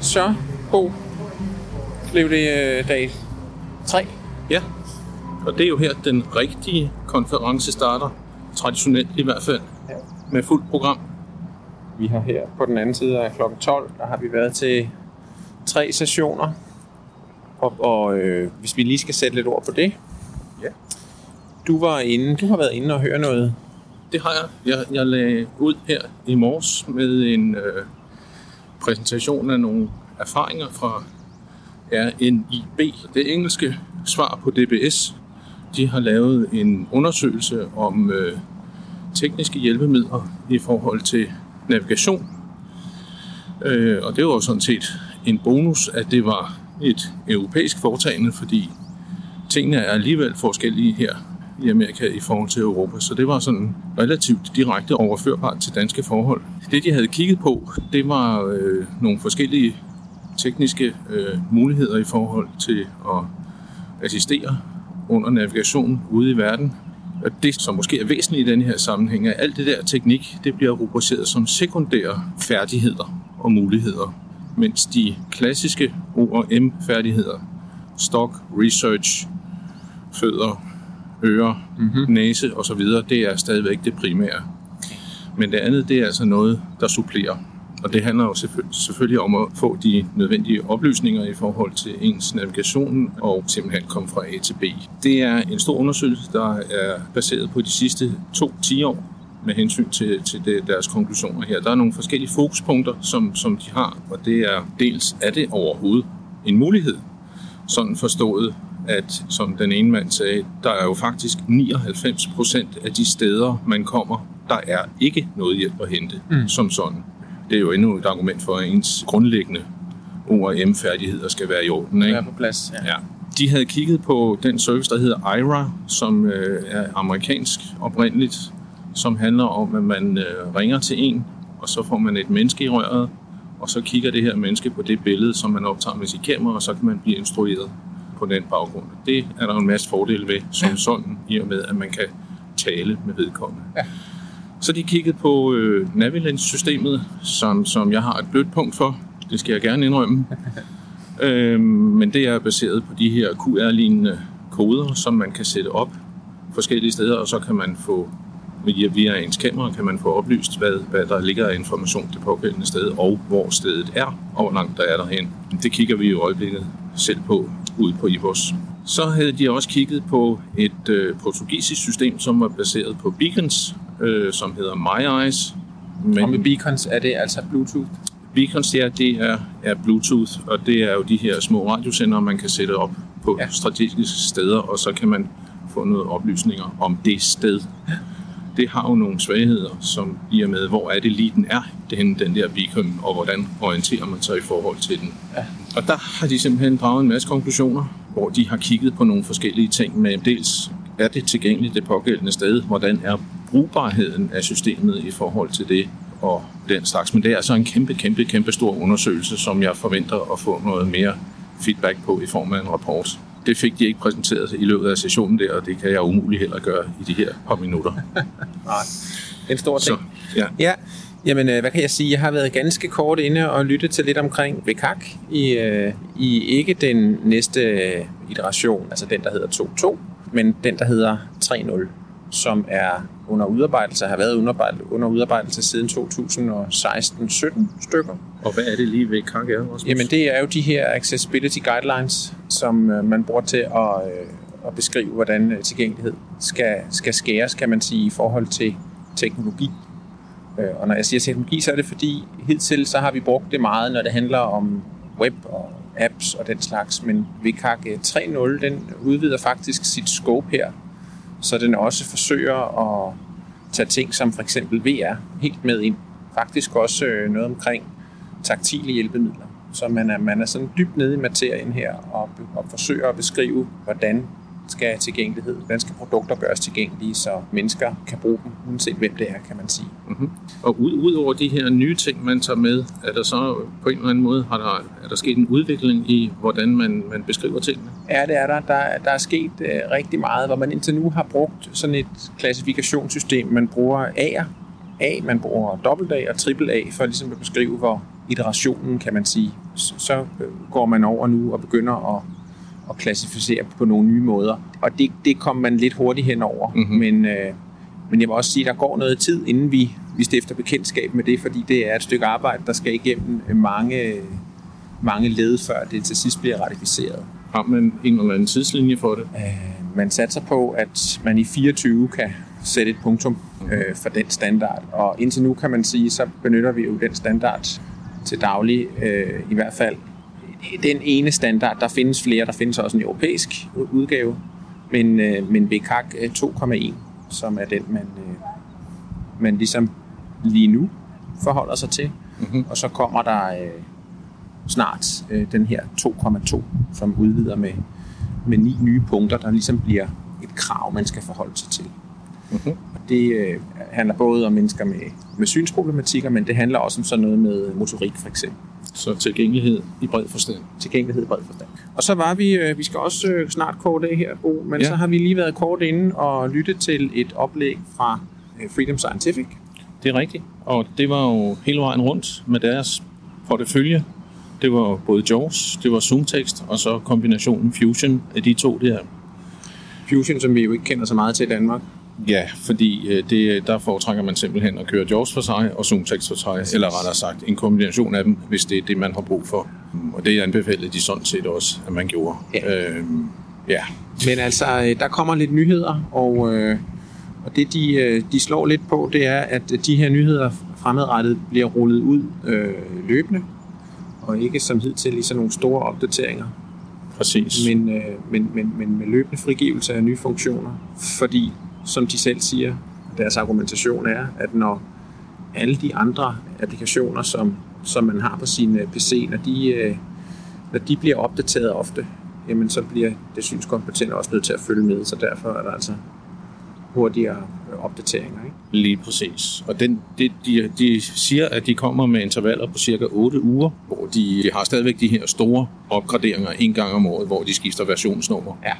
Så, Bo, blev det øh, dag 3. Ja, og det er jo her, den rigtige konference starter. Traditionelt i hvert fald. Med fuldt program. Vi har her på den anden side af kl. 12, der har vi været til tre sessioner. Og, og øh, hvis vi lige skal sætte lidt ord på det. Ja. Du var inde, du har været inde og høre noget. Det har jeg. Jeg, jeg lagde ud her i morges med en øh, præsentation af nogle erfaringer fra RNIB, det engelske svar på DBS. De har lavet en undersøgelse om øh, tekniske hjælpemidler i forhold til navigation. Øh, og det var jo sådan set en bonus, at det var et europæisk foretagende, fordi tingene er alligevel forskellige her i Amerika i forhold til Europa. Så det var sådan relativt direkte overførbart til danske forhold. Det, de havde kigget på, det var øh, nogle forskellige tekniske øh, muligheder i forhold til at assistere under navigation ude i verden. Og det, som måske er væsentligt i den her sammenhæng, er, at alt det der teknik, det bliver rubriceret som sekundære færdigheder og muligheder, mens de klassiske O&M-færdigheder, stock, research, fødder, ører, mm-hmm. næse osv., det er stadigvæk det primære. Men det andet, det er altså noget, der supplerer. Og det handler jo selvfølgelig om at få de nødvendige oplysninger i forhold til ens navigation og simpelthen komme fra A til B. Det er en stor undersøgelse, der er baseret på de sidste to 10 år med hensyn til, til det, deres konklusioner her. Der er nogle forskellige fokuspunkter, som, som de har, og det er dels, er det overhovedet en mulighed, sådan forstået, at som den ene mand sagde, der er jo faktisk 99 procent af de steder, man kommer, der er ikke noget hjælp at hente mm. som sådan. Det er jo endnu et argument for, at ens grundlæggende ORM-færdigheder skal være i orden. Ikke? Være på plads, ja. ja. De havde kigget på den service, der hedder IRA, som øh, er amerikansk oprindeligt, som handler om, at man øh, ringer til en, og så får man et menneske i røret, og så kigger det her menneske på det billede, som man optager med sit kamera, og så kan man blive instrueret på den baggrund. Det er der en masse fordele ved, som ja. sådan, i og med, at man kan tale med vedkommende. Ja. Så de kiggede på øh, Navilens-systemet, som, som jeg har et blødt punkt for. Det skal jeg gerne indrømme. øhm, men det er baseret på de her QR-lignende koder, som man kan sætte op forskellige steder, og så kan man få via, via ens kamera kan man få oplyst, hvad, hvad der ligger af information det pågældende sted, og hvor stedet er, og hvor langt der er derhen. Det kigger vi i øjeblikket selv på ude på IVOS. Så havde de også kigget på et øh, portugisisk system, som var baseret på beacons, øh, som hedder My Eyes. Men og med beacons er det altså Bluetooth? Beacons, ja, det er, er Bluetooth, og det er jo de her små radiosender, man kan sætte op på ja. strategiske steder, og så kan man få noget oplysninger om det sted. Ja. Det har jo nogle svagheder, som i og med, hvor er det lige den er, den, den der beacon, og hvordan orienterer man sig i forhold til den. Ja. Og der har de simpelthen draget en masse konklusioner, hvor de har kigget på nogle forskellige ting med dels er det tilgængeligt det pågældende sted, hvordan er brugbarheden af systemet i forhold til det og den slags. Men det er altså en kæmpe, kæmpe, kæmpe stor undersøgelse, som jeg forventer at få noget mere feedback på i form af en rapport. Det fik de ikke præsenteret i løbet af sessionen der, og det kan jeg umuligt heller gøre i de her par minutter. Nej, en stor ting. Så, ja. ja. Jamen, øh, hvad kan jeg sige? Jeg har været ganske kort inde og lyttet til lidt omkring VKAK i, øh, i ikke den næste iteration, altså den, der hedder 2.2, men den, der hedder 3.0 som er under udarbejdelse, har været under udarbejdelse siden 2016-17 stykker. Og hvad er det lige ved KGR? Jamen det er jo de her accessibility guidelines, som øh, man bruger til at, øh, at beskrive, hvordan øh, tilgængelighed skal, skal skæres, kan man sige, i forhold til teknologi. Øh, og når jeg siger teknologi, så er det fordi, hidtil så har vi brugt det meget, når det handler om web og apps og den slags, men VKG 3.0, øh, den udvider faktisk sit scope her så den også forsøger at tage ting som for eksempel VR helt med ind. Faktisk også øh, noget omkring taktile hjælpemidler. Så man er, man er sådan dybt nede i materien her og, og forsøger at beskrive, hvordan skal tilgængelighed, hvordan skal produkter gøres tilgængelige, så mennesker kan bruge dem, uanset hvem det er, kan man sige. Mm-hmm. Og ud, ud over de her nye ting, man tager med, er der så på en eller anden måde, har der, er der sket en udvikling i, hvordan man, man beskriver tingene? Ja, det er der. Der, der er sket uh, rigtig meget, hvor man indtil nu har brugt sådan et klassifikationssystem. Man bruger A'er, A, man bruger dobbelt A og triple A for ligesom at beskrive, hvor iterationen, kan man sige. Så går man over nu og begynder at, at klassificere på nogle nye måder. Og det, det kommer man lidt hurtigt henover. Mm-hmm. Men, øh, men jeg vil også sige, at der går noget tid, inden vi, vi stifter bekendtskab med det, fordi det er et stykke arbejde, der skal igennem mange, mange led, før det til sidst bliver ratificeret. Har man en eller anden tidslinje for det? Øh, man satser på, at man i 24 kan sætte et punktum øh, for den standard. Og indtil nu kan man sige, så benytter vi jo den standard til daglig, øh, i hvert fald den ene standard. Der findes flere, der findes også en europæisk udgave, men, øh, men BKAK 2,1, som er den, man, øh, man ligesom lige nu forholder sig til. Mm-hmm. Og så kommer der øh, snart øh, den her 2,2, som udvider med, med ni nye punkter, der ligesom bliver et krav, man skal forholde sig til. Mm-hmm. Det øh, handler både om mennesker med, med synsproblematikker, men det handler også om sådan noget med motorik for eksempel. Så tilgængelighed i bred forstand. Tilgængelighed i bred forstand. Og så var vi, øh, vi skal også øh, snart kort af her, Bo, men ja. så har vi lige været kort inde og lyttet til et oplæg fra øh, Freedom Scientific. Det er rigtigt, og det var jo hele vejen rundt med deres portefølje. Det var både JAWS, det var ZoomText, og så kombinationen Fusion af de to der. Fusion, som vi jo ikke kender så meget til i Danmark. Ja, fordi øh, det, der foretrækker man simpelthen at køre JAWS for sig og ZoomText for sig, eller rettere sagt en kombination af dem, hvis det er det, man har brug for. Og det anbefalede de sådan set også, at man gjorde. Ja. Øhm, ja. Men altså, øh, der kommer lidt nyheder, og, øh, og det de, øh, de slår lidt på, det er, at de her nyheder fremadrettet bliver rullet ud øh, løbende, og ikke som hidtil i sådan nogle store opdateringer. Præcis. Men, øh, men, men, men med løbende frigivelse af nye funktioner, fordi som de selv siger, deres argumentation er, at når alle de andre applikationer, som, som man har på sin øh, PC, når de, øh, når de bliver opdateret ofte, jamen så bliver det synskompetente også nødt til at følge med, så derfor er der altså hurtigere opdateringer. Ikke? Lige præcis. Og den, det, de, de siger, at de kommer med intervaller på cirka 8 uger, hvor de, de har stadigvæk de her store opgraderinger en gang om året, hvor de skifter versionsnummer. Ja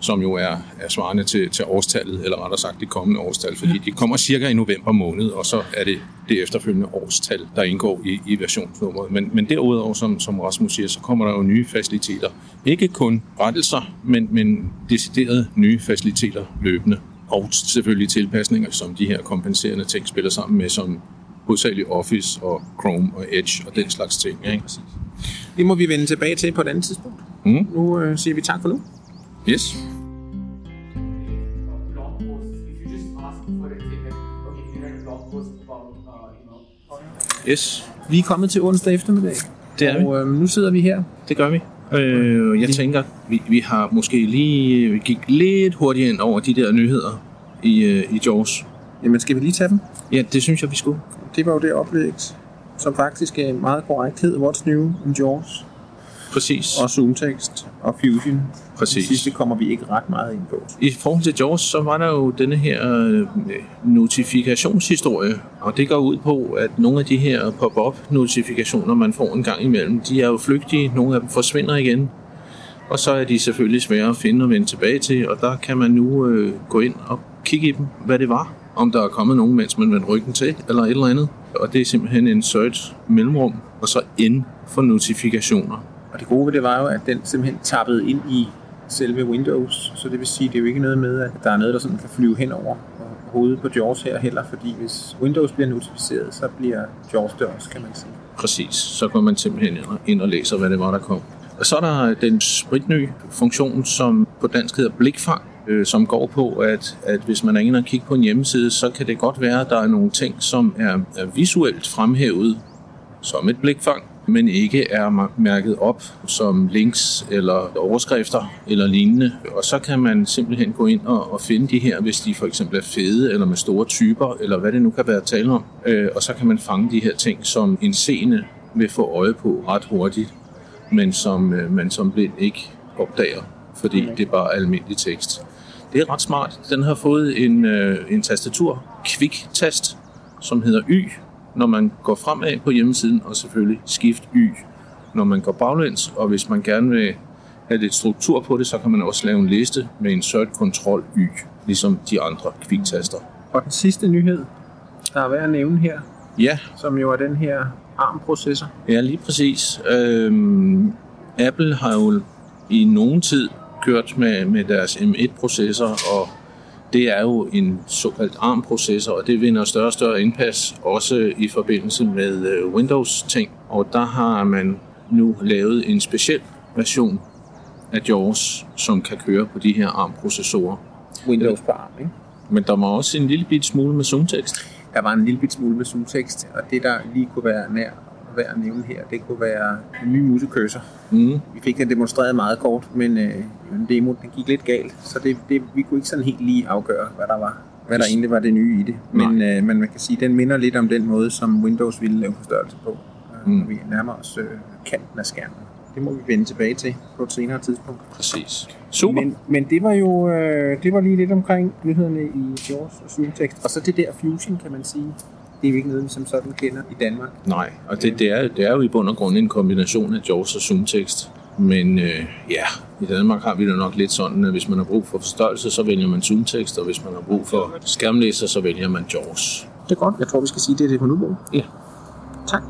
som jo er, er svarende til, til årstallet, eller rettere sagt det kommende årstal, fordi de kommer cirka i november måned, og så er det det efterfølgende årstal, der indgår i, i versionsnummeret. Men, men derudover, som, som Rasmus siger, så kommer der jo nye faciliteter. Ikke kun rettelser, men, men deciderede nye faciliteter løbende. Og selvfølgelig tilpasninger, som de her kompenserende ting spiller sammen med, som hovedsageligt Office og Chrome og Edge og den slags ting. Ikke? Det må vi vende tilbage til på et andet tidspunkt. Mm. Nu øh, siger vi tak for nu. Yes. Yes. Vi er kommet til onsdag eftermiddag. Det er og, øh, nu sidder vi her. Det gør vi. Øh, jeg tænker, vi, vi har måske lige vi gik lidt hurtigt ind over de der nyheder i, øh, i Jaws. Jamen, skal vi lige tage dem? Ja, det synes jeg, vi skulle. Det var jo det oplæg, som faktisk er meget korrekt hed What's New in Jaws. Præcis. Og ZoomText og Fusion. Præcis. Det sidste kommer vi ikke ret meget ind på. I forhold til JAWS, så var der jo denne her øh, notifikationshistorie, og det går ud på, at nogle af de her pop-up notifikationer, man får en gang imellem, de er jo flygtige, nogle af dem forsvinder igen, og så er de selvfølgelig svære at finde og vende tilbage til, og der kan man nu øh, gå ind og kigge i dem, hvad det var, om der er kommet nogen, mens man vendte ryggen til, eller et eller andet. Og det er simpelthen en search mellemrum, og så ind for notifikationer. Og det gode ved det var jo, at den simpelthen tappede ind i selve Windows, så det vil sige, det er jo ikke noget med, at der er noget, der sådan kan flyve hen over hovedet på JAWS her heller, fordi hvis Windows bliver notificeret, så bliver JAWS det også, kan man sige. Præcis, så går man simpelthen ind og, læser, hvad det var, der kom. Og så er der den spritnye funktion, som på dansk hedder Blikfang, øh, som går på, at, at hvis man er inde og kigger på en hjemmeside, så kan det godt være, at der er nogle ting, som er, er visuelt fremhævet som et blikfang, men ikke er mærket op som links eller overskrifter eller lignende. Og så kan man simpelthen gå ind og, og finde de her, hvis de for eksempel er fede eller med store typer, eller hvad det nu kan være tale om. Øh, og så kan man fange de her ting, som en seende vil få øje på ret hurtigt, men som øh, man som blind ikke opdager, fordi det er bare almindelig tekst. Det er ret smart. Den har fået en, øh, en tastatur, Quick-tast, som hedder Y, når man går fremad på hjemmesiden, og selvfølgelig skift Y, når man går baglæns. Og hvis man gerne vil have lidt struktur på det, så kan man også lave en liste med insert control Y, ligesom de andre kviktaster. Og den sidste nyhed, der er værd at nævne her, ja. som jo er den her ARM-processor. Ja, lige præcis. Øhm, Apple har jo i nogen tid kørt med, med deres M1-processor, og det er jo en såkaldt ARM-processor, og det vinder større og større indpas, også i forbindelse med øh, Windows-ting. Og der har man nu lavet en speciel version af JAWS, som kan køre på de her ARM-processorer. Windows på ARM, ikke? Men der var også en lille bit smule med zoomtekst. Der var en lille bit smule med zoomtekst, og det der lige kunne være nær værd at nævne her, det kunne være en ny musecursor. Mm. Vi fik den demonstreret meget kort, men øh, demo den gik lidt galt, så det, det, vi kunne ikke sådan helt lige afgøre, hvad der var hvad der egentlig var det nye i det. Men, øh, men man kan sige, at den minder lidt om den måde, som Windows ville lave forstørrelse på. Øh, Mm. Vi nærmer os øh, kanten af skærmen. Det må vi vende tilbage til på et senere tidspunkt. Præcis. Super. Men, men det var jo øh, det var lige lidt omkring nyhederne i Jaws og Zoomtekst. Og så det der Fusion, kan man sige. Det er jo ikke noget, vi som sådan kender i Danmark. Nej, og det, det, er, det er jo i bund og grund en kombination af JAWS og zoomtekst. Men øh, ja, i Danmark har vi det nok lidt sådan, at hvis man har brug for forstørrelse, så vælger man zoomtekst, og hvis man har brug for skærmlæser, så vælger man JAWS. Det er godt. Jeg tror, vi skal sige, det er det på nu. Ja. Tak.